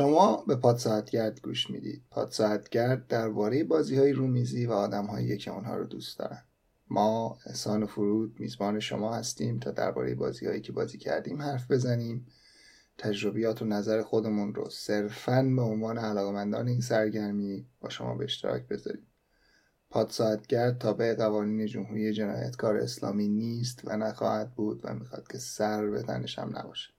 شما به پاد ساعتگرد گوش می‌دید. پاد ساعتگرد درباره بازی های رومیزی و آدم هایی که آنها رو دوست دارن. ما احسان فرود میزبان شما هستیم تا درباره بازی هایی که بازی کردیم حرف بزنیم. تجربیات و نظر خودمون رو صرفا به عنوان علاقمندان این سرگرمی با شما به اشتراک بذاریم. پادساعتگرد تابع قوانین جمهوری جنایتکار اسلامی نیست و نخواهد بود و می‌خواد که سر به تنش هم نباشه.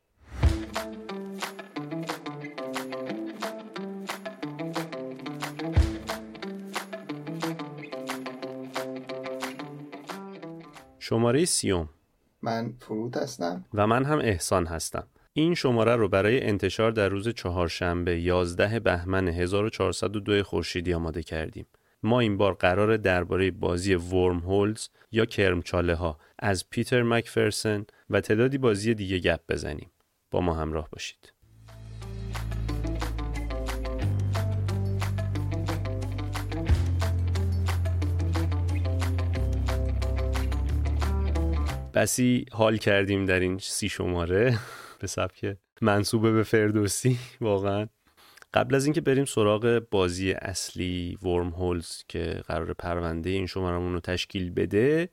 شماره سیوم من فرود هستم و من هم احسان هستم این شماره رو برای انتشار در روز چهارشنبه 11 بهمن 1402 خورشیدی آماده کردیم. ما این بار قرار درباره بازی ورم هولز یا کرمچاله ها از پیتر مکفرسن و تعدادی بازی دیگه گپ بزنیم. با ما همراه باشید. بسی حال کردیم در این سی شماره به سبک منصوبه به فردوسی واقعا. قبل از اینکه بریم سراغ بازی اصلی ورم هولز که قرار پرونده این شمارمون رو تشکیل بده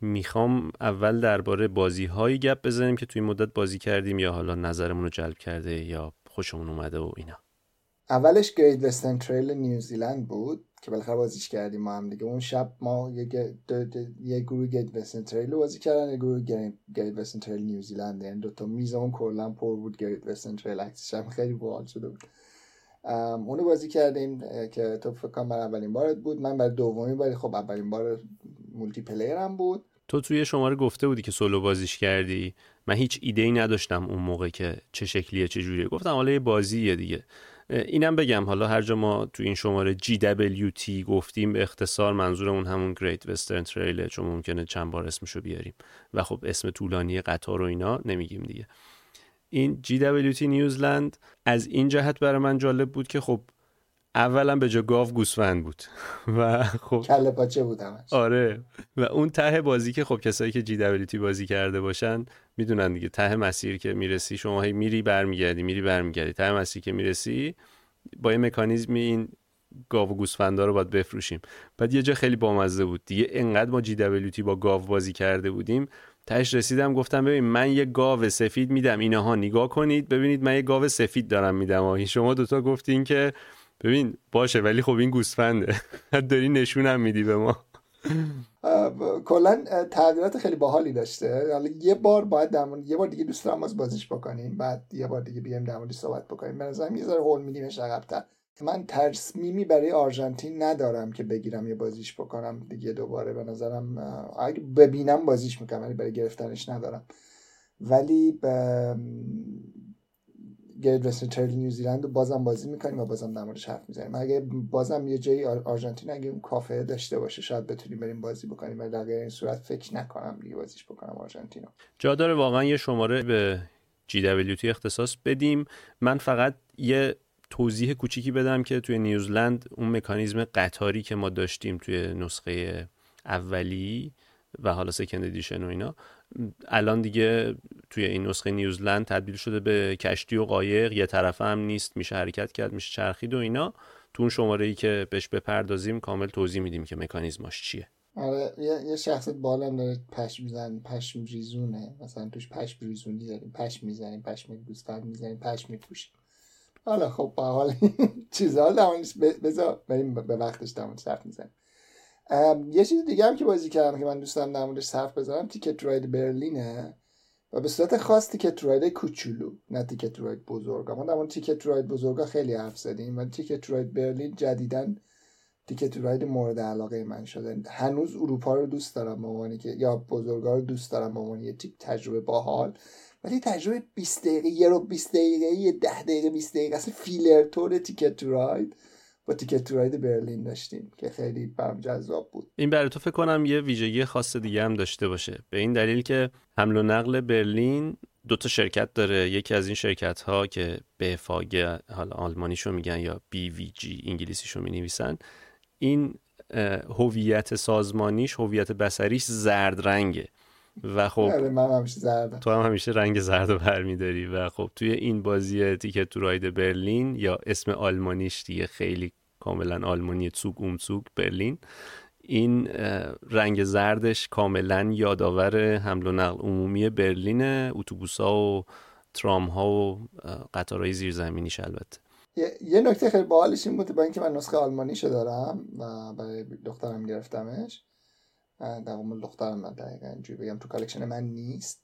می‌خوام اول درباره بازی هایی گپ بزنیم که توی مدت بازی کردیم یا حالا نظرمون رو جلب کرده یا خوشمون اومده و اینا. اولش گرید وستن تریل نیوزیلند بود. که بالاخره بازیش کردیم ما هم دیگه. اون شب ما یه, یه گروه Great Western Trail بازی کردن یه گروه Great Western Trail نیوزیلند. یعنی دوتا میز اون کلا پر بود Great Western Trail. عکسش هم خیلی باحال شده بود. اونو بازی کردیم که تو فکر کنم اولین بارت بود. من برای دومی باری خب اولین بار multiplayer هم بود. تو توی شماره گفته بودی که سولو بازیش کردی. من هیچ ایده ای نداشتم اون موقع که چه شکلیه چه جوریه. گفتم حالا یه بازیه دیگه. اینم بگم حالا هر جا ما تو این شماره GWT گفتیم به اختصار منظورمون همون Great Western Trail چون ممکنه چند بار اسمشو بیاریم. و خب اسم طولانی قطار و اینا نمیگیم دیگه. این GWT نیوزلند از این جهت برای من جالب بود که خب اولا به جا گاو گوسفند بود. و خب کله پاچه بود همش آره. و اون ته بازی که خب کسایی که GWT بازی کرده باشن می‌دونن دیگه. ته مسیر که می‌رسی شما هی میری برمیگردی میری برمیگردی. ته مسیر که می‌رسی با یه مکانیزمی این گاو و گوسفندا رو باید بفروشیم. بعد یه جا خیلی بامزه بود. دیگه انقدر ما GWT با گاو بازی کرده بودیم. تهش رسیدم گفتم ببین من یه گاو سفید میدم. اینها نگاه کنید. ببینید من یه گاو سفید دارم میدم. شما دوتا گفتین که ببین باشه ولی خب این گوسفنده. داری نشونم میدی به ما. کلا تغییرات خیلی باحالی داشته. حالا یه بار باید درمون یه بار دیگه دوست دارم بازیش بکنیم. بعد یه بار دیگه بیایم در صحبت بکنیم. به نظرم یه ذره هول میدیمش عقب‌تر من تصمیمی برای آرژانتین ندارم که بگیرم یه بازیش بکنم دیگه دوباره. به نظرم اگه ببینم بازیش می‌کنم ولی برای گرفتنش ندارم. ولی گرید تریل نیوزیلند رو بازم بازی می‌کنیم و بازم در موردش حرف می‌زنیم. اگه بازم یه جایی آرژانتین اگه اون کافه داشته باشه شاید بتونیم بریم بازی بکنیم. ولی در این صورت فکر نکنم دیگه بازیش بکنم آرژانتین جا داره واقعا یه شماره به GWT اختصاص بدیم. من فقط یه توضیح کوچیکی بدم که توی نیوزلند اون مکانیزم قطاری که ما داشتیم توی نسخه اولی و حالا سکند ادیشن و اینا الان دیگه توی این نسخه نیوزلند تبدیل شده به کشتی و قایق یه طرفه هم نیست میشه حرکت کرد میشه چرخید و اینا. تو اون شماره ای که بهش بپردازیم کامل توضیح میدیم که مکانیزماش چیه. آره یه, شخص بالا داره پشم میزن پشم ریزونه. مثلا توش پشم ریزونی داریم پشم می‌زنیم پشم گوسفند می‌زنیم پشم میپوشیم. حالا خب با حال چیزها بذار بریم به وقتش در صرف می‌زنیم. یه چیز دیگه هم که بازی کردم که من دوستم در موردش صرف بزنم تیکت راید برلینه و به صورت خاص تیکت راید کوچولو نه تیکت راید بزرگا. ما در تیکت راید بزرگا خیلی حرف زدیم و تیکت راید برلین جدیدن تیکت راید مورد علاقه من شده. هنوز اروپا رو دوست دارم به که یا بزرگا رو دوست دارم به عنوان یه تیپ تجربه باحال. ولی تجربه 20 دقیقه یه رو 20 دقیقه یه 10 دقیقه 20 دقیقه اصلا فیلر تور تیکت راید با تیکت راید برلین داشتیم که خیلی برام جذاب بود. این برای تو فکر کنم یه ویژگی خاص دیگه هم داشته باشه. به این دلیل که حمل و نقل برلین دو تا شرکت داره. یکی از این شرکت ها که بفاگ حالا آلمانیشو میگن یا BVG انگلیسیشو می نویسن این هویت سازمانیش هویت بسریش زرد رنگه. و خب آره، من همیشه زردم تو هم همیشه رنگ زرد برمیداری و خب توی این بازی تیکت تو راید برلین یا اسم آلمانیش دیگه خیلی کاملا آلمانی تسوگ اومسوگ برلین این رنگ زردش کاملا یادآور حمل و نقل عمومی برلین اتوبوس ها و ترام ها و قطارهای زیرزمینیش البته. یه نکته خیلی باحالش این بود با اینکه من نسخه آلمانیشو دارم و برای دخترم گرفتمش. در واقع دخترم من دقیقا اینجوری بگم تو collection من نیست.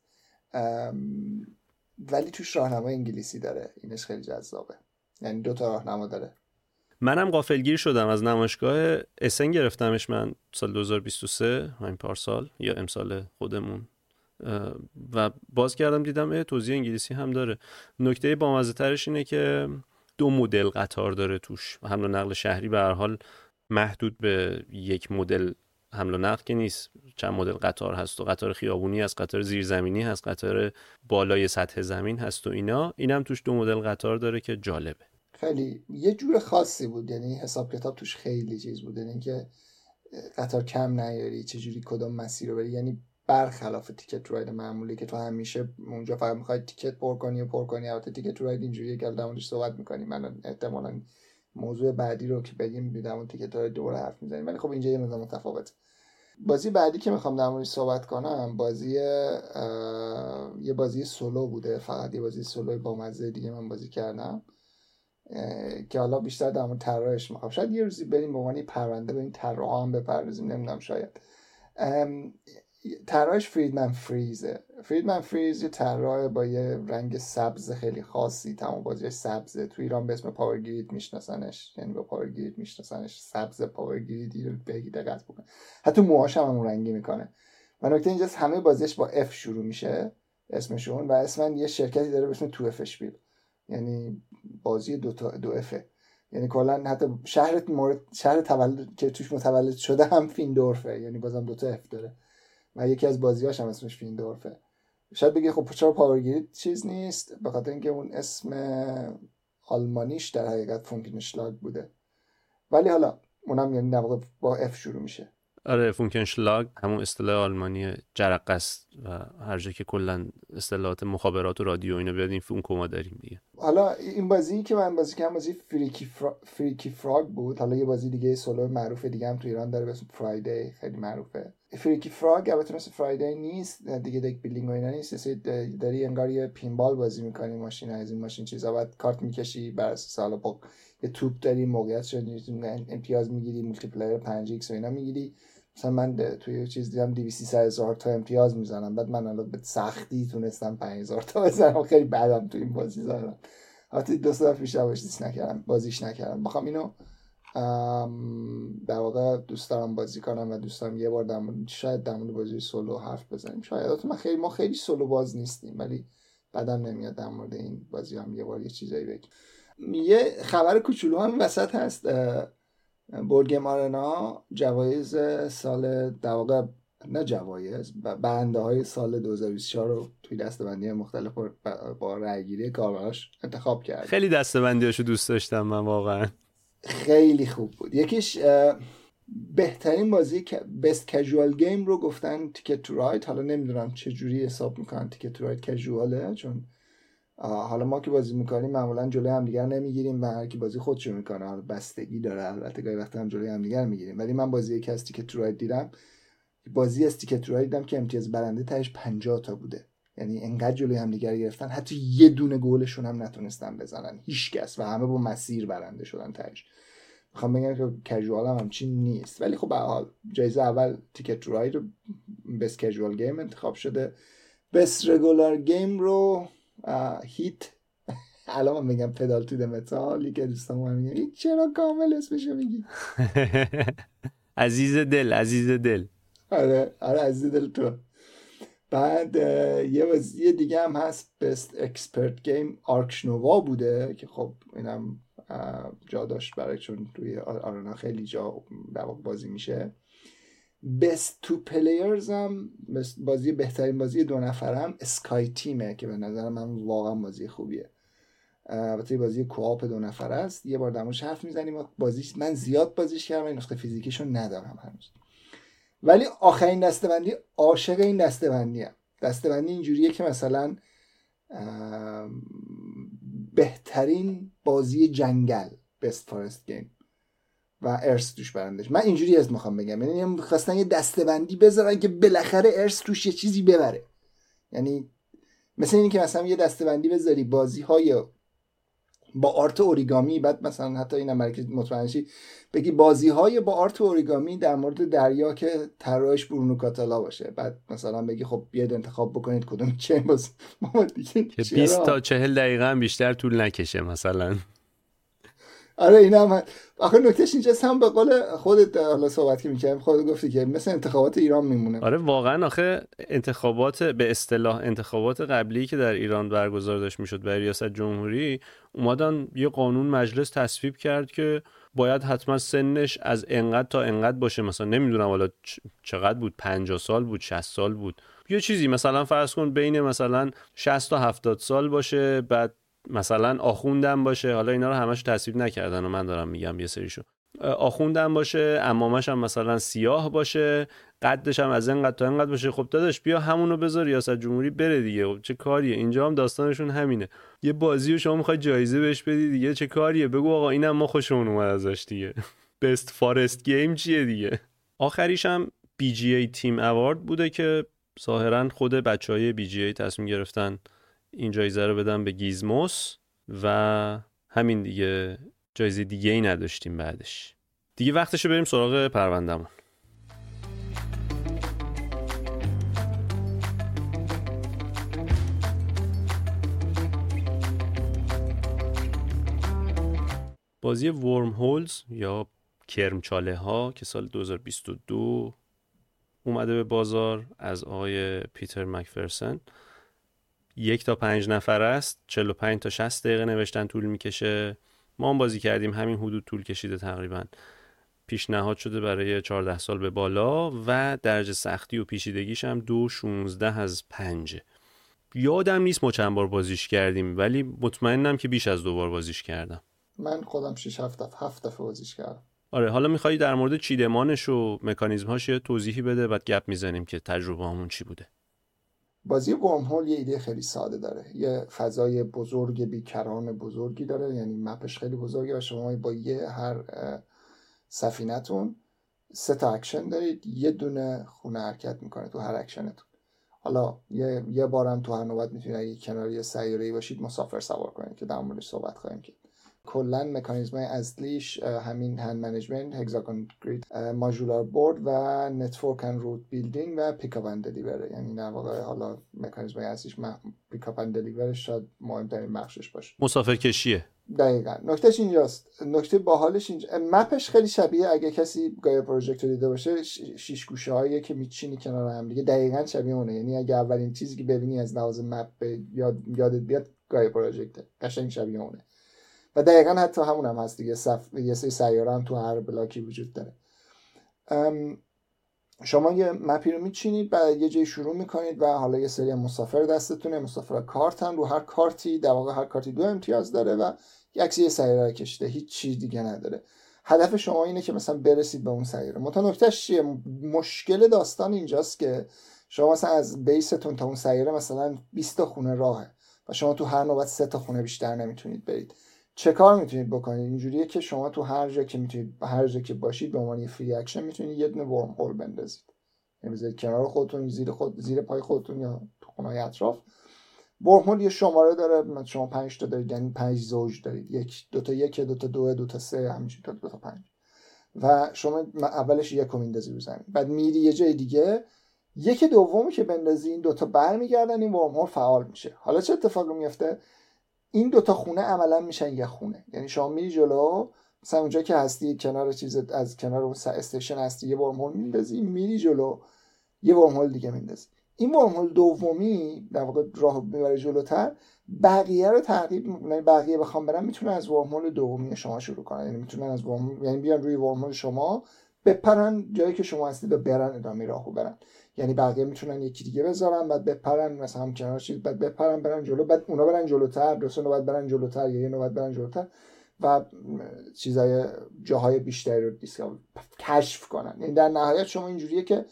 ولی توش راهنما انگلیسی داره. اینش خیلی جذابه. یعنی دو تا راهنما داره. منم غافلگیر شدم از نمایشگاه اسن گرفتمش من سال 2023 همین پارسال یا امسال خودمون. و باز کردم دیدم توضیح انگلیسی هم داره. نکته بامزه ترش اینه که دو مدل قطار داره توش. و نقل شهری به هر حال محدود به یک مدل حمل و نقل که نیست. چند مدل قطار هست و قطار خیابونی هست قطار زیرزمینی هست قطار بالای سطح زمین هست و اینا. اینم توش دو مدل قطار داره که جالبه. خیلی یه جور خاصی بود یعنی حساب کتاب توش خیلی چیز بود. یعنی که قطار کم نیاری چجوری کدوم مسیر رو بری. یعنی برخلاف تیکت راید معمولی که تو همیشه اونجا فقط می‌خوای تیکت پر کنی و پر کنی. البته تیکت راید اینجوری که در صحبت می‌کنی من احتمالا موضوع بعدی رو که بگیم دیدم تیکت های دور حرف می‌زنیم. ولی خب اینجا یه مقدار متفاوته. بازی بعدی که می‌خوام در موردش صحبت کنم بازی یه بازی سولو بوده فقط یه بازی سولو با مزه دیگه من بازی کردم که حالا بیشتر در مورد طراحش می‌خوام. شاید یه روزی بریم به عنوان پرونده به این طراح هم بپردازیم نمی‌دونم شاید. طراحش فریدمن فریزه. فریدمن فریز یه طراح با یه رنگ سبز خیلی خاصی تمام بازیش سبزه. تو ایران به اسم پاورگرید میشناسنش. یعنی با پاورگرید میشناسنش. سبز پاورگریدی رو بگی دقت بکن حتی موهاش هم اون رنگی می‌کنه. و نکته اینجاست همه بازیش با F شروع میشه اسمشون و اسمن یه شرکتی داره به اسم 2F-Spiele یعنی بازی دو, تا دو F ئه یعنی کلا حتی شهر مورد شهر تولد که توش متولد شده هم Findorff ه یعنی بازم دو تا F داره. و یکی از بازیاش هم اسمش Findorff ه. شاید بگی خب چرا Power Grid چیز نیست؟ به خاطر اینکه اون اسم آلمانیش در حقیقت Funkenschlag بوده. ولی حالا اونم یعنی در با F شروع میشه. آره Funkenschlag همون اصطلاح آلمانی جرقه است و هر جا که کلا اصطلاحات مخابرات و رادیو اینا بیاد این فونکو ما داریم دیگه. حالا این بازی که من بازی کردم بازی Freaky, Fro... Freaky Frog بود. حالا یه بازی دیگه سولو معروف دیگه هم تو ایران داره به اسم Friday خیلی معروفه. Freaky Frog البته مثل Friday نیست دیگه deck building و اینا نیست داری انگار یه pinball بازی می‌کنی ماشین از این ماشین چیزا بعد کارت می‌کشی بر اساس حالا با یه توپ داری موقعیت شد امتیاز می‌گیری multiplier 5 X و اینا می‌گیری. مثلا من توی چیز دیدم 200 هزار تا امتیاز می‌زنم بعد من الان به سختی تونستم 5000 تا بزنم خیلی بعدم تو این بازی زدم حتی دو سه پیش نکردم بازیش نکردم. بخوام اینو در واقع دوست دارم بازی کنم و دوست دارم یه بار در شاید در مورد بازی سولو حرف بزنیم. شاید. من خیلی ما خیلی سولو باز نیستیم ولی بدم نمیاد در مورد این بازی هم یه بار یه چیزایی بگیم. یه خبر کوچولو هم وسط هست Board Game Arena جوایز سال در واقع نه جوایز برنده های سال 2024 رو توی دسته‌بندی مختلف با رأیگیری کاربراش انتخاب کرد. خیلی دسته‌بندیاشو دوست داشتم من واقعا. خیلی خوب بود. یکیش بهترین بازی best casual game رو گفتن Ticket to Ride حالا نمی‌دونم چه جوری حساب می‌کنن Ticket to Ride casual ه چون حالا ما که بازی می‌کنیم معمولا جلوی همدیگر نمی‌گیریم و هر کی بازی خودشو می‌کنه. حالا بستگی داره البته گاهی وقتا هم جلوی همدیگر می‌گیریم. ولی من بازی یکی از تیکت راید دیدم. بازی از تیکت راید دیدم که امتیاز برنده تهش 50 تا بوده. یعنی انقدر جلوی همدیگر گرفتن حتی یه دونه گلشون هم نتونستن بزنن. هیچ کس و همه با مسیر برنده شدن تهش. می‌خوام بگم که کژوال هم همچین نیست. ولی خب به حال جایزه اول تیکت راید رو best casual game انتخاب شده. best regular game رو Heat. الان من میگم Pedal to Metal که دوستان من میگن چرا کامل اسمشو میگی؟ عزیز دل عزیز دل. آره آره عزیز دل تو. بعد یه وزیه دیگه هم هست best expert game Ark Nova بوده که خب اینم جا داشت برای چون توی Arena خیلی جا بازی میشه. بست تو پلیرز هم بازی بهترین بازی دو نفرم اسکای تیمه که به نظر من واقعا بازی خوبیه. البته بازی کوآپ دو نفر است. یه بار دموش حرف می‌زنیم. بازیش من زیاد بازیش کردم این نسخه فیزیکیشو ندارم هنوز. ولی آخرین دستبندی عاشق این دستبندی هم. دستبندی اینجوریه که مثلا بهترین بازی جنگل بست فارست گیم و ارس توش برندش. من اینجوری از می‌خوام بگم. یعنی خواستن یه دستبندی بذارن که بالاخره ارس توش یه چیزی ببره. یعنی مثل اینکه که مثلا یه دستبندی بذاری بازی های با آرت اوریگامی بعد مثلا حتی این مرکز مطمئنشی بگی بازی های با آرت اوریگامی در مورد دریا که طراحش برونو کاتالا باشه. بعد مثلا بگی خب بیاد انتخاب بکنید کدوم چه باز 20 تا 40 دقیقه بیشتر طول نکشه مثلا. آره این هم آخه نکتهش اینجاست هم به قول خودت حالا صحبت که می‌کردم خودت گفتی که مثل انتخابات ایران میمونه. آره واقعا آخه انتخابات به اصطلاح انتخابات قبلی که در ایران برگزار داشت می‌شد برای ریاست جمهوری اومدن یه قانون مجلس تصویب کرد که باید حتما سنش از انقدر تا انقدر باشه. مثلا نمی‌دونم حالا چقدر بود 50 سال بود 60 سال بود. یه چیزی مثلا فرض کن بین مثلا 60 تا 70 سال باشه بعد مثلا آخوندم باشه حالا اینا رو همش تصویب نکردن و من دارم میگم یه سریشو. آخوندم باشه امامش هم مثلا سیاه باشه قدش هم از اینقدر تا اینقدر باشه. خب داداش بیا همونو بذار ریاست جمهوری بره دیگه. خب چه کاریه؟ اینجا هم داستانشون همینه. یه بازی رو شما می‌خوای جایزه بهش بدی دیگه چه کاریه؟ بگو آقا اینم ما خوشمون اومد ازش دیگه. بست فارست گیم چیه دیگه؟ آخریش هم BGA تیم اوارد بوده که ظاهرا خود بچه های BGA تصمیم گرفتن این جایزه رو بدم به گیزموس و همین دیگه جایزه دیگه ای نداشتیم بعدش. دیگه وقتش بریم سراغ پروندهمون. بازی ورم هولز یا کرمچاله ها که سال 2022 اومده به بازار از آقای پیتر مکفرسن. یک تا پنج نفر است 45 تا 60 دقیقه نوشتن طول می‌کشه. ما هم بازی کردیم همین حدود طول کشیده تقریبا. پیشنهاد شده برای 14 سال به بالا و درجه سختی و پیچیدگیش هم دو 16 از پنجه یادم نیست ما چند بار بازیش کردیم ولی مطمئنم که بیش از دو بار بازیش کردم. من خودم 6 7 دفعه 7 دفعه بازیش کردم. آره حالا می‌خوای در مورد چیدمانش و مکانیزمهاش یه توضیحی بده بعد گپ می‌زنیم که تجربه همون چی بوده. بازی Worm یه ایده خیلی ساده داره. یه فضای بزرگ بیکران بزرگی داره یعنی map ش خیلی بزرگه و شما با یه هر سفینتون سه تا اکشن دارید یه دونه خونه حرکت می‌کنه تو هر اکشنتون. حالا یه, یه بارم تو هر نوبت می‌تونید اگه کنار یه سیاره باشید مسافر سوار کنید که در موردش صحبت خواهیم کرد. کلا مکانیزم اصلیش همین hand management hexagon grid modular board و network and route building و pick up and deliver یعنی در واقع حالا مکانیزم اصلیش pick up and deliver ش شاید مهمترین بخشش باشه. مسافر کشیه. دقیقا. نکتهش اینجاست. نکته باحالش اینجا map ش خیلی شبیه اگه کسی Gaia Project رو دیده باشه شیش گوشه هایی که میچینی کنار هم دیگه. دقیقا شبیه اونه. یعنی اگه اولین چیزی که ببینی از لحاظ map یاد یادت بیاد گایا پروژکت قشنگ شبیه اونه. و دقیقا حتی همون هم هست دیگه. صف... یه سری سیاره هم تو هر بلاکی وجود داره. شما یه مپی رو میچینید و یه جای شروع می‌کنید و حالا یه سری مسافر دستتونه. مسافر کارت هم رو هر کارتی در واقع هر کارتی دو امتیاز داره و یک یه سیاره کشیده. هیچ چیز دیگه نداره. هدف شما اینه که مثلا برسید به اون سیاره. متا نکتهش چیه؟ مشکل داستان اینجاست که شما مثلا از base تون تا اون سیاره مثلا 20 تا خونه راهه و شما تو هر نوبت سه تا خونه بیشتر نمی‌تونید برید. چه کار می‌تونید بکنید؟ اینجوریه که شما تو هر جا که می‌تونید هر جا که باشید به عنوان free action می‌تونید یه دونه wormhole بندازید. یعنی بذارید کنار خودتون زیر خود زیر پای خودتون یا تو خونه اطراف. wormhole یه شماره داره شما 5 تا دارید یعنی 5 زوج دارید. یک دو تا یک دو تا دو دو تا سه همینجوری تا دو تا 5 و شما اولش یک میندازی رو زمین. بعد میری یه جای دیگه. یک دومی که بندازی این دوتا برمیگردن این ورم هول فعال میشه. حالا چه اتفاقی میفته این دوتا خونه عملا میشن یه خونه. یعنی شما میری جلو مثلا اونجا که هستی کنار چیز از کنار اون استیشن هستی یه ورم هول میندازی میری جلو یه ورم هول دیگه میندازی. این ورم هول دومی در واقع راه می‌بره جلوتر بقیه رو تعقیب یعنی بقیه بخوام برن می‌تونن از ورم هول دومی شما شروع کنن. یعنی می‌تونن از ورم یعنی بیان روی ورم هول شما بپرن جایی که شما هستید و برن ادامه راهو برن. یعنی بقیه می‌تونن یکی دیگه بذارن بعد بپرن مثلا هم کنار چیز بعد بپرن برن جلو بعد اونا برن جلوتر دو سه نوبت برن جلوتر یا یه نوبت برن جلوتر و چیزای جاهای بیشتری رو کشف کنن. یعنی در نهایت شما اینجوریه که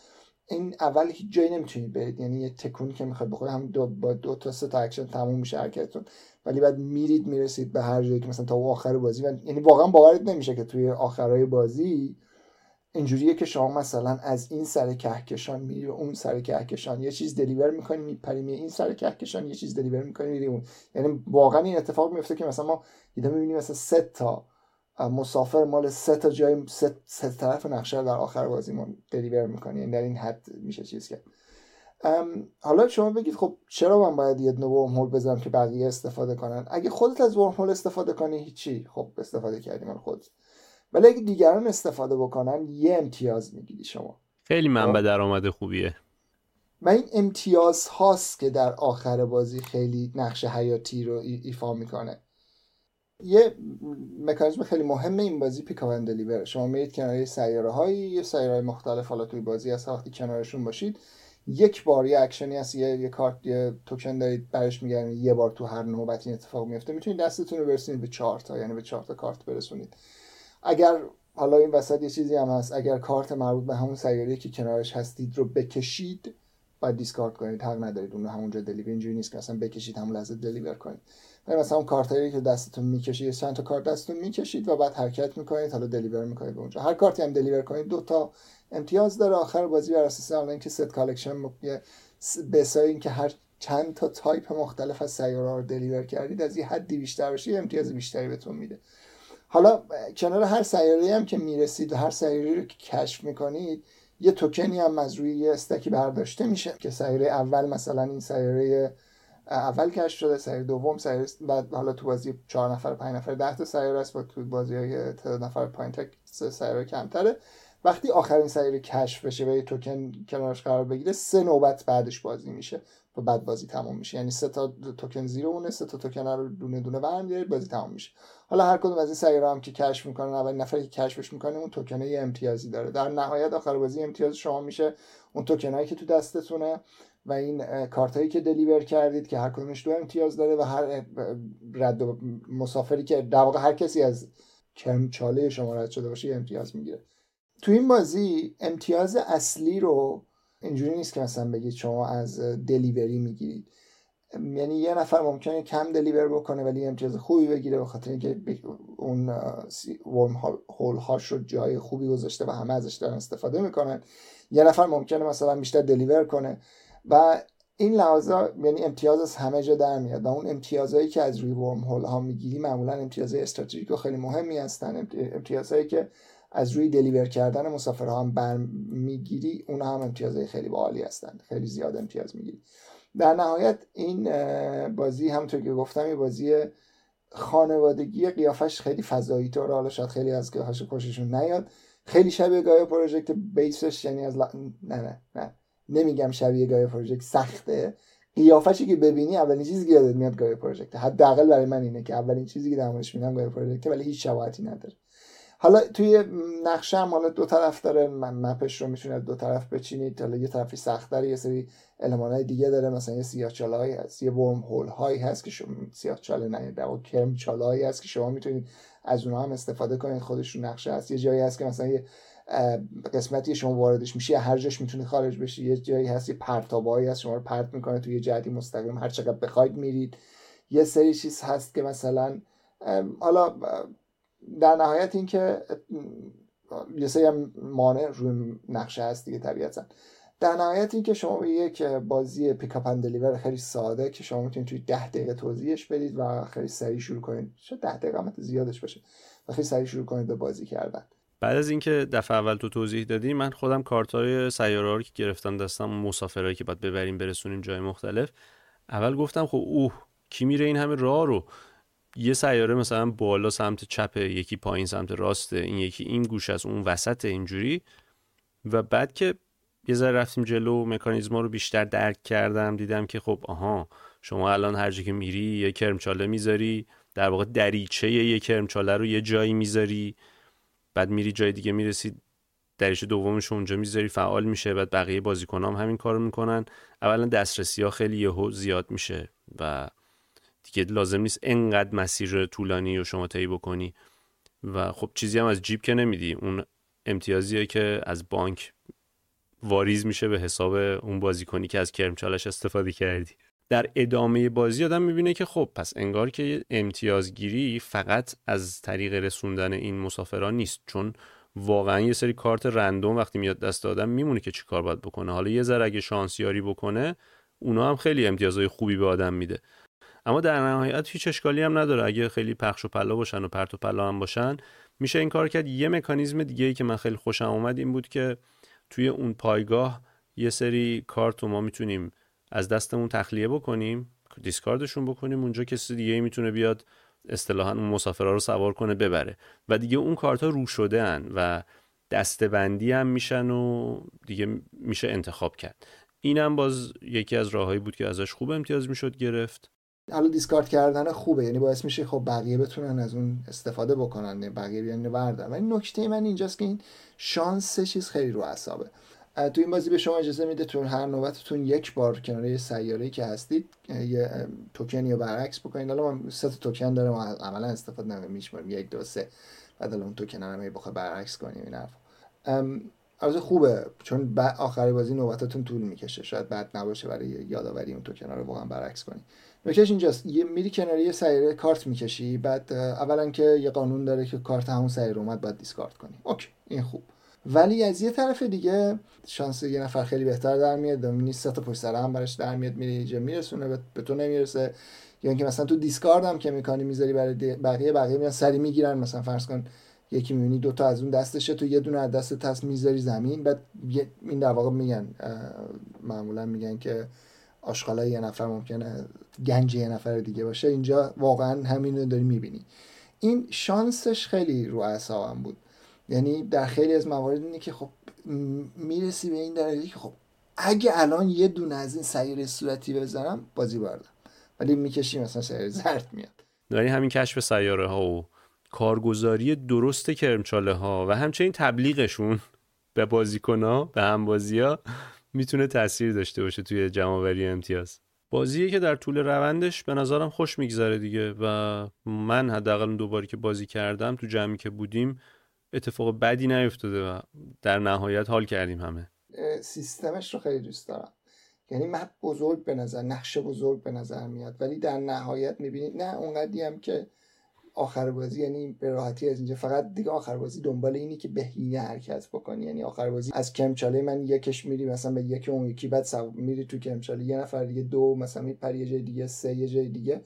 این اول هیچ جایی نمی‌تونید برید. یعنی یه تکونی که می‌خواد بخوره هم دو با دو تا سه تا اکشن تموم میشه حرکتتون. ولی بعد میرید می‌رسید به هر جایی که مثلا تا آخر بازی. و یعنی واقعا باورت نمیشه که توی آخرای بازی اینجوریه که شما مثلا از این سر کهکشان میری و اون سر کهکشان. یه چیز دلیور می‌کنی میپری این سر کهکشان یه چیز دلیور می‌کنی میری اون. یعنی واقعا این اتفاق میفته که مثلا ما دیدم می‌بینیم مثلا سه تا مسافر مال سه تا جای سه, سه طرف نقشه در آخر بازیمون دلیور می‌کنی یعنی در این حد میشه چیز کرد. حالا شما بگید خب چرا من باید یه دونه ورم هول بزنم که بقیه استفاده کنن؟ اگه خودت از ورم هول استفاده کنی هیچی. خب استفاده کردی من خود ولی اگه دیگران استفاده بکنن یه امتیاز می‌گیری شما. خیلی منبع خب؟ درآمد خوبیه. و این امتیاز هاست که در آخر بازی خیلی نقش حیاتی رو ایفا می‌کنه. یه مکانیزم خیلی مهم این بازی pick و deliver شما میرید کنار سیاره هایی یه سیاره مختلف. حالا توی بازی هست وقتی کنارشون باشید یک بار یه اکشنی هست یه, یه کارت یه توکن دارید برش میگردید یه بار تو هر نوبت این اتفاق میفته می‌تونید دستتون رو برسونید به چهار تا یعنی به چهار تا کارت برسونید. اگر حالا این وسط یه چیزی هم هست اگر کارت مربوط به همون سیاره که کنارش هستید رو بکشید باید discard کنید حق ندارید اون رو همونجا deliver. اینجوری نیست که اصلا بکشید همون لحظه deliver کنید. ولی مثلا اون کارتایی که دستتون می‌کشید چند تا کارت دستتون می‌کشید و بعد حرکت می‌کنید حالا deliver می‌کنید به اونجا. هر کارتی هم deliver کنید دو تا امتیاز داره. آخر بازی بر اساس حالا اینکه set collection بسای اینکه هر چند تا تایپ مختلف از سیاره رو deliver کردید از یه حدی بیشتر بشه امتیاز بیشتری بهتون میده. حالا کنار هر سیاره هم که می‌رسید و هر سیاره رو که کشف می‌کنید یه توکنی هم از روی یه استکی برداشته میشه که سیاره اول مثلا این سیاره اول کشف شده سیاره دوم سیاره بعد حالا تو بازی چهار نفر پنج نفر ده تا سیاره است با تو بازی های تعداد نفر پایین تک سیاره کمتره. وقتی آخرین سیاره کشف بشه و یه توکن کنارش قرار بگیره سه نوبت بعدش بازی میشه. و بعد بازی تمام میشه. یعنی سه تا توکن زیرو اونه سه تا توکن رو دونه دونه برمی‌داره بازی تمام میشه. حالا هر کدوم از این سیاره هم که کشف می‌کنن اول نفری که کشفش می‌کنه اون توکن یه امتیازی داره. در نهایت آخر بازی امتیاز شما میشه اون توکنایی که تو دستتونه و این کارت که دلیور کردید که هر کدومش دو امتیاز داره و هر رد و مسافری که در واقع هر کسی از چاله شما رد شده باشه امتیاز می‌گیره. تو این بازی امتیاز اصلی رو اینجوری نیست که مثلا بگید شما از دلیوری می‌گیرید. یعنی یه نفر ممکنه کم دلیور بکنه ولی امتیاز خوبی بگیره به خاطر اینکه اون ورم هول هاش رو جای خوبی گذاشته و همه ازش دارن استفاده می‌کنن. یه نفر ممکنه مثلا بیشتر دلیور کنه و این لحاظا یعنی امتیاز از همه جا در میاد. و اون امتیازهایی که از روی ورم هول ها می‌گیری معمولا امتیازهای استراتژیک و خیلی مهمی هستن. امتیازهایی که از روی دلیور کردن مسافرها هم برمیگیری اون هم امتیازهای خیلی باحالی هستن. خیلی زیاد امتیاز می‌گیری. در نهایت این بازی همونطور که گفتم یه بازی خانوادگی قیافش خیلی فضایی طور حالا شاید خیلی از قیافش خوششون نیاد. خیلی شبیه گایا پروژکت بیسش یعنی از نه نه نه. نمیگم شبیه گایا پروژکت سخته. قیافشی که ببینی اولین چیزی که یادت میاد گایا پروژکت حداقل برای من اینه که اولین چیزی که در موردش میگم گایا پروژکت ولی هیچ شباهتی نداره. حالا توی نقشه هم حالا دو طرف داره مپش رو می‌تونه دو طرف بچینید حالا یه طرفی سخت داره یه سری های دیگه داره مثلا یه سیاه چالهایی هست یه ورم هول هایی هست که شما سیاه چاله نه در کرم چالهایی هست که شما می‌تونید از اونها هم استفاده کنید. خودشون نقشه هست. یه جایی هست که مثلا یه قسمتی شما واردش میشی هر جاش می‌تونی خارج بشی. یه جایی هست یه پرتابایی هست شما رو پرت می‌کنه توی یه مستقیم. هر چقدر بخواید میرید. یه سری چیز هست که مثلا حالا در نهایت اینکه یه سری هم مانع روی نقشه هست دیگه طبیعتا. در نهایت این که شما یک بازی پیکاپ اند دلیور خیلی ساده که شما می‌تونید توی ده دقیقه توضیحش بدید و خیلی سریع شروع کنید. شاید ده دقیقه قیمت زیادش باشه و خیلی سریع شروع کنید به بازی کردن. بعد از اینکه دفعه اول تو توضیح دادی من خودم کارتای سیاره رو که گرفتم دستم مسافرایی که باید ببریم برسونیم جای مختلف اول گفتم خب اوه کی میره این همه راه رو؟ یه سیاره مثلا بالا سمت چپ یکی پایین سمت راسته این یکی این گوش از اون وسط اینجوری. و بعد که یه ذره رفتیم جلو مکانیزما رو بیشتر درک کردم دیدم که خب آها شما الان هر جا که میری یه کرمچاله می‌ذاری در واقع دریچه یه کرمچاله رو یه جایی می‌ذاری. بعد میری جای دیگه می‌رسی دریچه دومش اونجا می‌ذاری فعال میشه. بعد بقیه بازیکنام هم همین کارو می‌کنن. اولا دسترسی ها خیلی یهو زیاد میشه و دیگه لازم نیست انقدر مسیر طولانی و شما طی بکنی. و خب چیزی هم از جیب که نمیدی. اون امتیازیه که از بانک واریز میشه به حساب اون بازیکنی که از کرمچالش استفاده کردی. در ادامه بازی آدم می‌بینه که خب پس انگار که امتیازگیری فقط از طریق رسوندن این مسافران نیست. چون واقعا یه سری کارت رندوم وقتی میاد دست آدم میمونه که چی کار باید بکنه. حالا یه ذره اگه شانسیاری بکنه اونا هم خیلی امتیازهای خوبی به آدم میده. اما در نهایت هیچ اشکالی هم نداره. اگه خیلی پخش و پلا باشن و پرت و پلا هم باشن میشه این کار کرد. یه مکانیزم دیگه ای که من خیلی خوشم اومد این بود که توی اون پایگاه یه سری کارت رو ما می‌تونیم از دستمون تخلیه بکنیم دیسکاردشون بکنیم اونجا کسی دیگه می‌تونه بیاد اصطلاحا اون مسافرها رو سوار کنه ببره. و دیگه اون کارت ها رو شده هن و دستبندی هم میشن و دیگه میشه انتخاب کرد. اینم باز یکی از راههایی بود که ازش خوب امتیاز می‌شد گرفت. حالا دیسکارد کردن خوبه یعنی باعث میشه خب بقیه بتونن از اون استفاده بکنن بقیه بیان بردارن ولی نکته من اینجاست که این شانس چیز خیلی رو اعصابه. تو این بازی به شما اجازه میده تو هر نوبتتون یک بار کنار یه سیاره که هستید یه توکن یا برعکس بکنید. حالا من سه تا توکن دارم عملا استفاده نمی‌کنم میشمارم یک دو سه. بعد اون توکن رو بخوای برعکس کنیم این حرف البته خوبه چون آخری بازی نوبتتون طول می‌کشه. شاید بد نباشه برای یادآوری اون توکن رو واقعا برعکس کنی. نکتهش اینجاست. یه میری کنار یه سیاره کارت می‌کشی بعد اولا که یه قانون داره که کارت همون سیاره اومد باید دیسکارد کنی. اوکی این خوب. ولی از یه طرف دیگه شانس یه نفر خیلی بهتر در میاد دامینی سه تا پشت سر هم براش در میاد میره اینجا میرسونه به تو نمی‌رسه. یا اینکه مثلا تو دیسکارد هم که می‌کنی می‌ذاری برای بقیه بقیه میان سری می‌گیرن. مثلا فرض کن یکی می‌بینی دو تا از اون دستشه تو یه دونه از دست تست می‌ذاری زمین. بعد این در واقع میگن معمولا میگن که آشغالای یه نفر ممکنه گنج یه نفر دیگه باشه اینجا واقعا همین رو داری می‌بینی. این شانسش خیلی رو اعصابم بود. یعنی در خیلی از موارد اینه که خب می‌رسی به این درجه که خب اگه الان یه دونه از این سیاره صورتی بزنم بازی بردم ولی می‌کشی مثلا سیاره زرد میاد. داری همین کشف سیاره ها و کارگزاری درست کرمچاله ها و همچنین تبلیغشون به بازیکن ها به هم بازی ها می‌تونه تاثیر داشته باشه توی جمعوری امتیاز. بازیه که در طول روندش به نظرم خوش میگذره دیگه و من حداقل دوباری که بازی کردم تو جمعی که بودیم اتفاق بدی نیفتاده و در نهایت حال کردیم همه. سیستمش رو خیلی دوست دارم. یعنی مپ بزرگ به نظر نقشه بزرگ به نظر میاد ولی در نهایت می‌بینید نه اونقدی هم که آخر بازی یعنی به راحتی از اینجا. فقط دیگه آخر بازی دنبال اینی که بهینه حرکت بکنی. یعنی آخر بازی از کمچاله من یکش میری مثلا به یکی اون یکی بعد میری تو کمچاله. یه نفر دیگه دو مثلا میپری یه جای دیگه سه یه جای دیگه.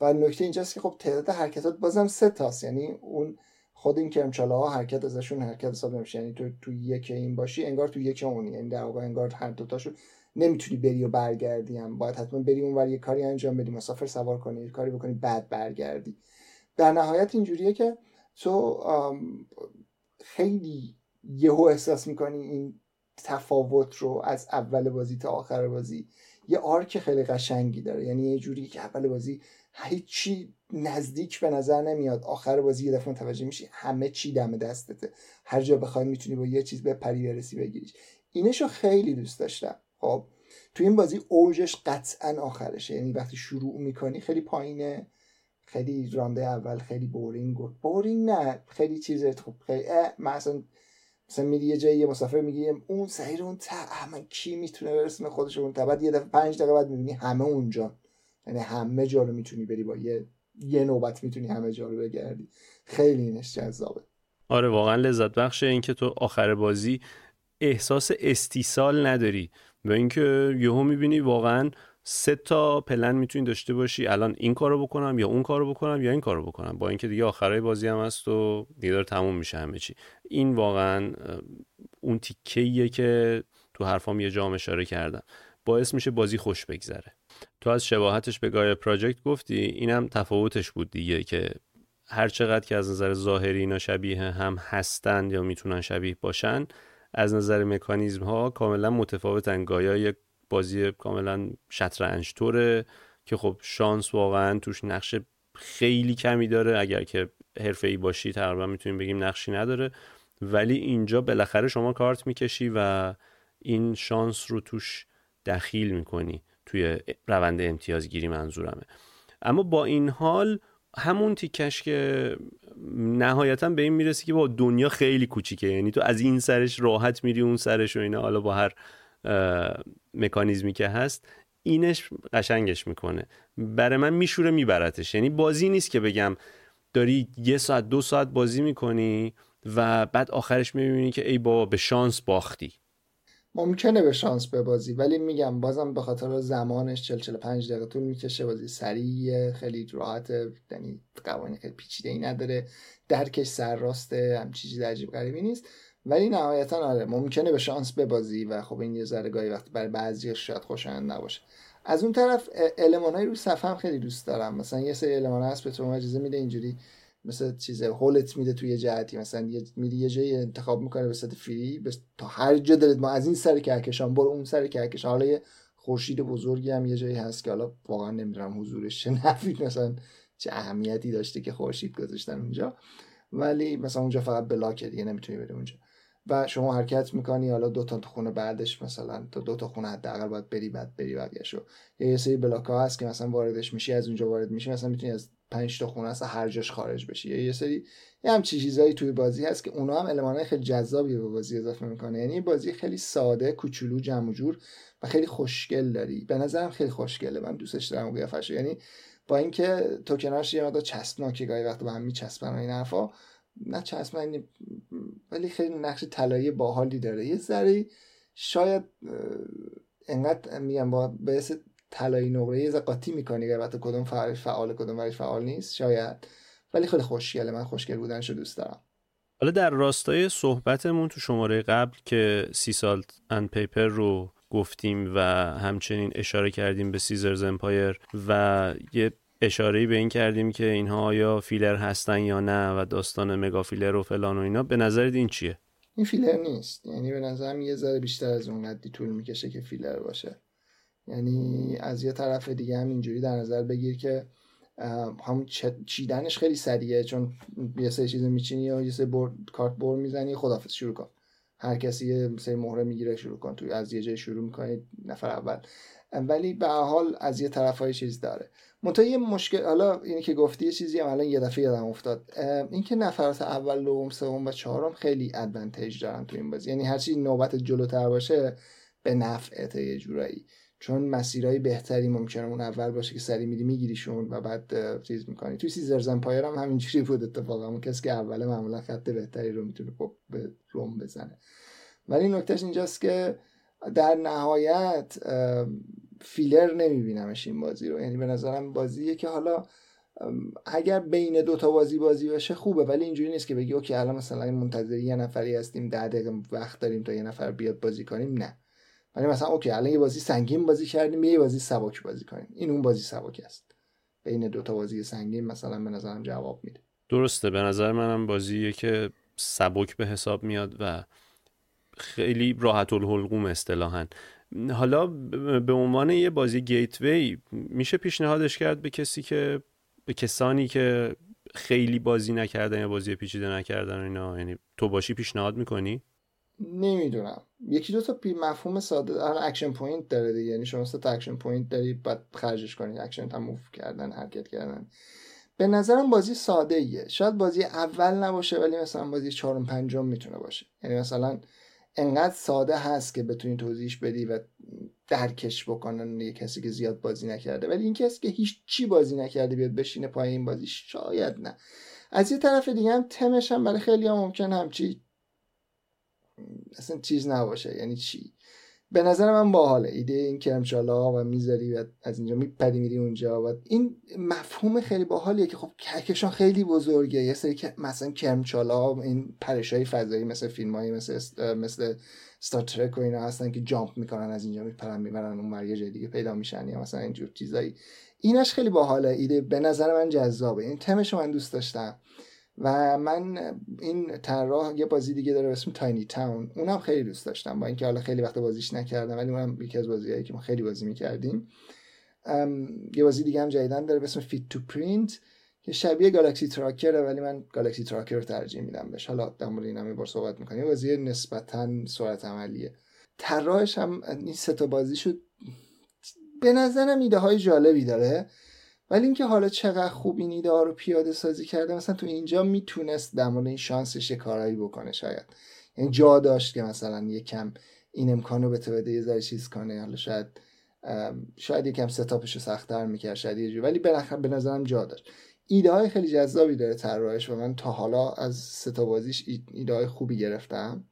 و نکته اینجاست که خب تعداد حرکتات بازم سه تاست. یعنی اون خود این کرمچاله ها حرکت ازشون حرکت حساب نمیشه. یعنی تو تو یک این باشی انگار تو یک اونی یعنی در واقع انگار هر دو تاشو نمی‌تونی بری و برگردی هم. باید حتما بری اونور یه کاری انجام بدی. مسافر سوار کنی کاری بکنی بعد برگردی. در نهایت اینجوریه که تو خیلی یهو احساس می‌کنی این تفاوت رو از اول بازی تا آخر بازی. یه آرک خیلی قشنگی داره. یعنی یه جوری که اول بازی هیچی نزدیک به نظر نمیاد. آخر بازی یه دفعه متوجه میشی همه چی دم دستته. هر جا بخوای می‌تونی با یه چیز بپری برسی بگیریش. اینشو خیلی دوست داشتم. خب تو این بازی اوجش قطعا آخرشه. یعنی وقتی شروع می‌کنی خیلی پایینه. خیلی round اول خیلی boring بود. boring نه خیلی چیز خوب. خیلی مثلا مثلا میری یه جایی مسافر می‌گیری اون سیاره اون تا من کی می‌تونه برسونه خودش اون تا بعد یه دفعه پنج دقیقه بعد می‌بینی همه اونجا. یعنی همه جا رو می‌تونی بری با یه یه نوبت می‌تونی همه جا رو بگردی. خیلی اینش جذابه. آره واقعا لذت بخشه اینکه تو آخر بازی احساس استیصال نداری. و اینکه یهو می‌بینی واقعا سه تا پلن می‌تونی داشته باشی. الان این کارو بکنم یا اون کارو بکنم یا این کارو بکنم. با اینکه دیگه آخرای بازی هم هست و دیگه داره تموم میشه همه چی. این واقعا اون تیکه که تو حرفام یه جام اشاره کردم. باعث میشه بازی خوش بگذره. تو از شباهتش به گایا پراجکت گفتی اینم تفاوتش بود دیگه که هر چقدر که از نظر ظاهری اینا شبیه هم هستند یا می‌تونن شبیه باشن از نظر مکانیزم ها کاملا متفاوتن. گایا یک بازی کاملا شطرنج طوره که خب شانس واقعا توش نقش خیلی کمی داره. اگر که حرفه ای باشی تقریبا می‌تونیم بگیم نقشی نداره. ولی اینجا بالاخره شما کارت می‌کشی و این شانس رو توش دخیل می‌کنی توی روند امتیازگیری منظورمه. اما با این حال همون تیکش که نهایتا به این می‌رسی که با دنیا خیلی کوچیکه. یعنی تو از این سرش راحت میری اون سرش و اینا. حالا با هر مکانیزمی که هست اینش قشنگش می‌کنه. برای من میشوره میبرتش. یعنی بازی نیست که بگم داری یه ساعت دو ساعت بازی می‌کنی و بعد آخرش می‌بینی که ای بابا به شانس باختی. ممکنه به شانس ببازی ولی میگم بازم به خاطر زمانش 40 45 دقیقه طول می‌کشه. بازی سریع خیلی راحت یعنی قوانین خیلی پیچیده ای نداره. درکش سر راسته هم چیزی عجیب غریبی نیست. ولی نهایتا آره ممکنه به شانس ببازی و خب این یه ذره گاهی وقت برای بعضی شاید خوشایند نباشه. از اون طرف المانای رو صفحه هم خیلی دوست دارم. مثلا یه سری المان هست به تو اجازه میده اینجوری مثل چیز هولت میده توی جهتی. مثلا یه میری یه جایی انتخاب می‌کنه به صورت فری بس تا هر جا دلت ما از این سر کهکشان برو اون سر کهکشان. حالا یه خورشید بزرگی هم یه جایی هست که حالا واقعا نمی‌دونم حضورش چه نفی مثلا چه اهمیتی داشته که خورشید گذاشتن اونجا. ولی مثلا اونجا فقط بلاکه دیگه نمی‌تونی بری اونجا. و شما حرکت می‌کنی حالا دو تا خونه بعدش مثلا تا دو تا خونه حداقل باید بری بعد بری یا یه سری بلاک ها هست که مثلا واردش میشی از اونجا وارد میشی مثلا می‌تونی از پنج تا خونه از هر جاش خارج بشی. یه سری یه همچی چیزایی توی بازی هست که اونا هم المانای خیلی جذابی به بازی اضافه می‌کنه. یعنی بازی خیلی ساده کوچولو جمع جور و خیلی خوشگل داری. به نظرم خیلی خوشگله. من دوستش دارم قیافش یعنی با اینکه توکناش یه مقدار چسبناکه گاهی وقت با هم میچسبن این حرفا نه چسبن ولی خیلی نقش طلایی باحالی داره. یه ذره شاید انقدر میگم با به طلایی نقره یه قاطی می‌کنی البته کدوم فعال فعال کدوم ورش فعال نیست شاید. ولی خیلی خوشگله من خوشگل بودنشو دوست دارم. حالا در راستای صحبتمون تو شماره قبل که Sea Salt & Paper رو گفتیم و همچنین اشاره کردیم به Caesar's Empire و یه اشاره به این کردیم که اینها آیا فیلر هستن یا نه و داستان mega filler و فلان و اینا به نظرت این چیه؟ این فیلر نیست. یعنی به نظرم یه ذره بیشتر از اون قدی طول می‌کشه که فیلر باشه. یعنی از یه طرف دیگه هم اینجوری در نظر بگیر که همون چیدنش خیلی سریعه چون یه سری چیز میچینی یا یه سری کارت بور می‌زنی خدافظ شروع کن. هر کسی یه سری مهره می‌گیره شروع کن. تو از یه جای شروع می‌کنی نفر اول. ولی به حال از یه طرف های چیز داره. منتها یه مشکل حالا اینی که گفتی یه چیزی هم الان یه دفعه یادم افتاد. اینکه نفرات اول دوم سوم و چهارم خیلی ادوانتیج دارن تو این بازی. یعنی هرچی نوبت جلوتر باشه به نفعت یه جورایی. چون مسیرهای بهتری ممکنه اون اول باشه که سری میری میگیریشون و بعد چیز می‌کنی. توی Caesar's Empire هم همینجوری بود اتفاقا. اون کسی که اوله معمولا خط بهتری رو می‌تونه خب به روم بزنه. ولی نکتهش اینجاست که در نهایت فیلر نمیبینمش این بازی رو. یعنی به نظرم بازیه که حالا اگر بین دو تا بازی بازی بشه خوبه ولی اینجوری نیست که بگی okay الان مثلا منتظری یه نفری هستیم ده دقیقه وقت داریم تا یه نفر بیاد بازی کنیم نه. ولی مثلا اوکی الان یه بازی سنگین بازی کردیم یه بازی سبک بازی کنیم. این اون بازی سبک است. بین دو تا بازی سنگین مثلا به نظرم جواب میده. درسته. به نظر منم بازیه که سبک به حساب میاد و خیلی راحت الحلقوم اصطلاحا. حالا به عنوان یه بازی گیتوی میشه پیشنهادش کرد به کسی که به کسانی که خیلی بازی نکردن یا بازی پیچیده نکردن اینا؟ یعنی تو باشی پیشنهاد می‌کنی؟ نمی‌دونم. یکی دو تا پی مفهوم ساده الان action point داره دیگه. یعنی شما تا action point داری بعد خرجش کنی. اکشن تا move کردن حرکت کردن. به نظرم بازی ساده ایه شاید بازی اول نباشه ولی مثلا بازی چهارم پنجم می‌تونه باشه. یعنی مثلا انقدر ساده هست که بتونی توضیحش بدی و درکش بکنن یه کسی که زیاد بازی نکرده. ولی این کسی که هیچ چی بازی نکرده بیاد بشینه پای این بازی شاید نه. از یه طرف دیگه هم تمش هم برای خیلی هم ممکن همچی اصلا چیز نباشه. یعنی چی؟ به نظر من باحاله. ایده این کرمچالا و می‌ذاری و از اینجا میپری میری اونجا و این مفهوم خیلی باحالیه که خب کهکشان خیلی بزرگه. یه سری که مثلا کرمچالا این پرشای فضایی مثل فیلم های مثل مثل ستار ترک و اینا هستن که جامپ می‌کنن از اینجا میپرن می‌برن اون یه جای دیگه پیدا میشن یا مثلا اینجور چیزایی. اینش خیلی باحاله. ایده به نظر من جذابه. این تمشو من دوست داشتم. و من این طراح یه بازی دیگه داره به اسم Tiny Town اونم خیلی دوست داشتم با اینکه حالا خیلی وقت بازیش نکردم ولی اونم یکی از بازیهایی که ما خیلی بازی می‌کردیم. یه بازی دیگه هم جدیدا داره به اسم Fit to Print که شبیه Galaxy Trucker ه ولی من Galaxy Trucker رو ترجیح میدم بهش. حالا در مورد اینم بار صحبت می‌کنیم. بازی نسبتا سرعت عملیه. طراحش هم این سه تا بازی شد به نظرم ایده های جالبی داره. ولی اینکه حالا چقدر خوب این ایده رو پیاده سازی کرده مثلا تو اینجا می‌تونست در مورد این شانسش کارایی بکنه شاید. یعنی جا داشت که مثلا یکم این امکان به بده یه ذره چیز کنه. حالا شاید شاید یکم ستاپش رو سختتر می‌کرد شاید یه ولی به نظرم جا داشت. ایده های خیلی جذابی داره طراحش و من تا حالا از ستا بازیش ایده های خوبی گرفتم.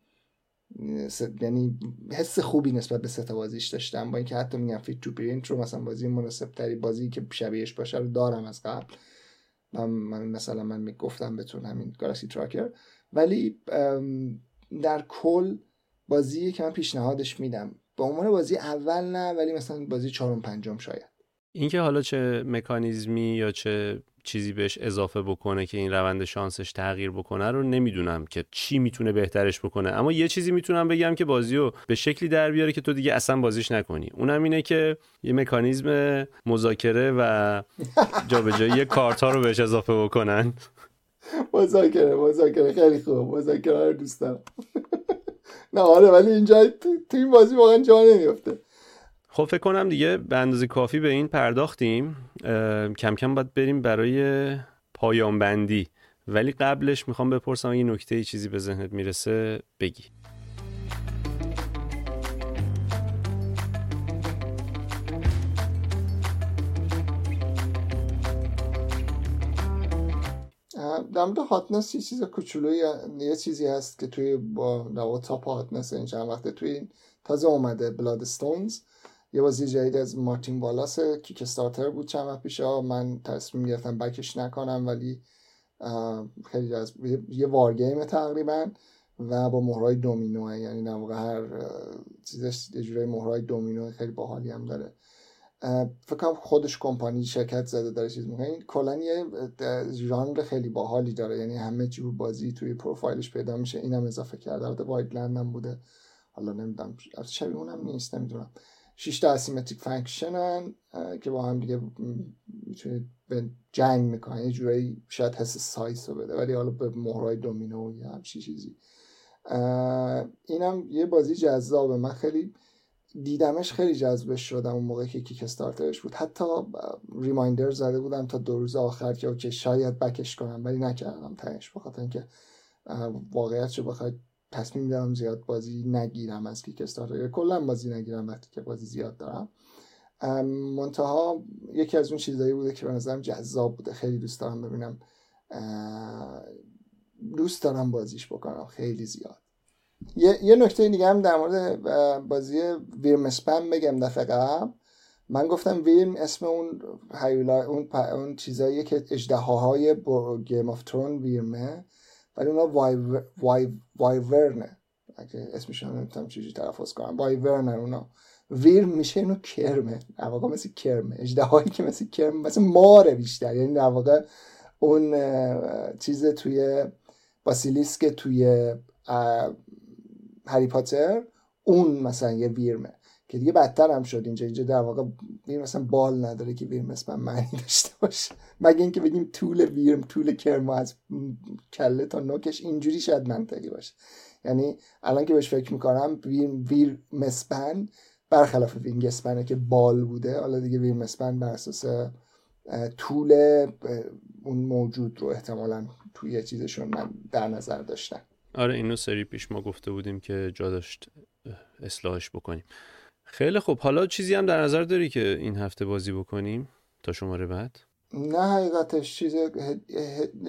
یعنی حس خوبی نسبت به ستا بازیش داشتم. با اینکه حتی میگم Fit to Print رو مثلا بازی مناسب تری بازی که شبیهش باشه رو دارم از قبل. من, من مثلا من می‌گفتم بتون همین Galaxy Trucker ولی در کل بازی که من پیشنهادش میدم به عنوان بازی اول نه ولی مثلا بازی چهارم پنجم شاید. اینکه حالا چه مکانیزمی یا چه چیزی بهش اضافه بکنه که این روند شانسش تغییر بکنه رو نمی‌دونم که چی می‌تونه بهترش بکنه. اما یه چیزی می‌تونم بگم که بازی رو به شکلی در بیاره که تو دیگه اصلا بازیش نکنی. اونم اینه که یه مکانیزم مذاکره و جابجایی کارت ها رو بهش اضافه بکنن. مذاکره مذاکره. خیلی خوب. مذاکره رو دوست نه آره ولی اینجا تو این بازی واقعا جا نمیفته خب فکر کنم دیگه به اندازه کافی به این پرداختیم. کم کم باید بریم برای پایان بندی ولی قبلش می‌خوام بپرسم اگه نکته ای چیزی به ذهنت می‌رسه بگی. در مورد هاتنس یه چیز کوچولوی یه چیزی هست که توی با تاپ هاتنس این چند وقته توی این تازه اومده بلاد ستونز یه بازی جدید از مارتین والاس کیک استارتر بود چند وقت پیش. من تصمیم گرفتم بکش نکنم ولی خیلی از یه وارگیم تقریبا و با مهرای دومینو یعنی در واقع هر چیزش یه جورای مهرای دومینو خیلی باحالی هم داره. فکر کنم خودش کمپانی شرکت زده داره چیز می‌کنه. کلا یه ژانر خیلی باحالی داره یعنی همه جور بازی توی پروفایلش پیدا میشه. اینم اضافه کرده. البته Wildland هم بوده. حالا نمی‌دونم شبیه اونم نیست نمی‌دونم. 6 تا asymmetric faction ان که با هم دیگه می‌تونید به جنگ می‌کنن یه جورایی شاید حس سایز رو بده ولی حالا به مهرای دومینو یا همچی چیزی. اینم یه بازی جذابه. من خیلی دیدمش خیلی جذبش شدم اون موقع که Kickstarter ش بود. حتی ریمایندر زده بودم تا دو روز آخر که اوکی شاید بکش کنم ولی نکردم تنش بخاطر اینکه واقعیت چه بخواید تصمیم دارم زیاد بازی نگیرم از کیک استارتر کلا بازی نگیرم وقتی که بازی زیاد دارم. منتها یکی از اون چیزایی بوده که به نظرم جذاب بوده. خیلی دوست دارم ببینم دوست دارم بازیش بکنم. خیلی زیاد. یه, یه نکته دیگه هم در مورد بازی Wyrmspan بگم دفعه قبل. من گفتم Wyrmspan اون هیولا اون, اون چیزایی که اژدهاهای Game of Thrones wyrm ه. ولی اونا وای وای wyvern ه اگه اسمش هم نمی‌تونم چجوری تلفظ کنم. wyvern ه اونا. wyrm میشه اینو کرمه. در واقع مثل کرمه. اژدهایی که مثل کرمه مثل ماره بیشتر. یعنی در واقع اون چیز توی basilisk توی هری پاتر اون مثلا یه wyrm ه. که دیگه بدتر هم شد اینجا. اینجا در واقع wyrm مثلا بال نداره که Wyrmspan معنی داشته باشه. مگه اینکه بگیم طول wyrm طول کرما از کله تا نوکش اینجوری شاید منطقی باشه. یعنی الان که بهش فکر می‌کنم ویر, Wyrmspan برخلاف Wingspan ه که بال بوده. حالا دیگه Wyrmspan بر اساس طول اون موجود رو احتمالا توی چیزشون من در نظر داشتم. آره اینو سری پیش ما گفته بودیم که جا داشت اصلاحش بکنیم. خیلی خوب. حالا چیزی هم در نظر داری که این هفته بازی بکنیم تا شماره بعد؟ نه حقیقتش چیز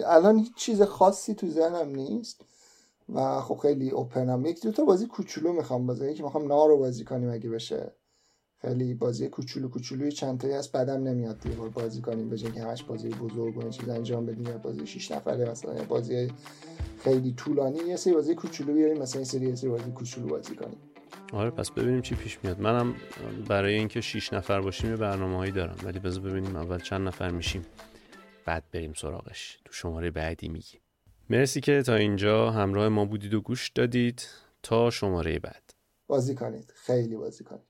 الان هیچ چیز خاصی تو ذهنم نیست و خب خیلی اوپنم یک دو تا بازی کوچولو می‌خوام بازی یکی می‌خوام نارو بازی کنیم اگه بشه. خیلی بازی کوچولو کوچولوی چند تایی هست. بعدم نمیاد دیگه بازی کنیم. به که همش بازی بزرگ و چیز انجام بدیم یا بازی 6 نفره مثلا بازی خیلی طولانی یه سری بازی کوچولو بیاریم. مثلا این سری سری بازی کوچولو بازی کنیم. آره پس ببینیم چی پیش میاد. منم برای اینکه 6 نفر باشیم یه برنامه هایی دارم ولی بذار ببینیم اول چند نفر میشیم. بعد بریم سراغش. تو شماره بعدی میگی. مرسی که تا اینجا همراه ما بودید و گوش دادید. تا شماره بعد. بازی کنید. خیلی بازی کنید.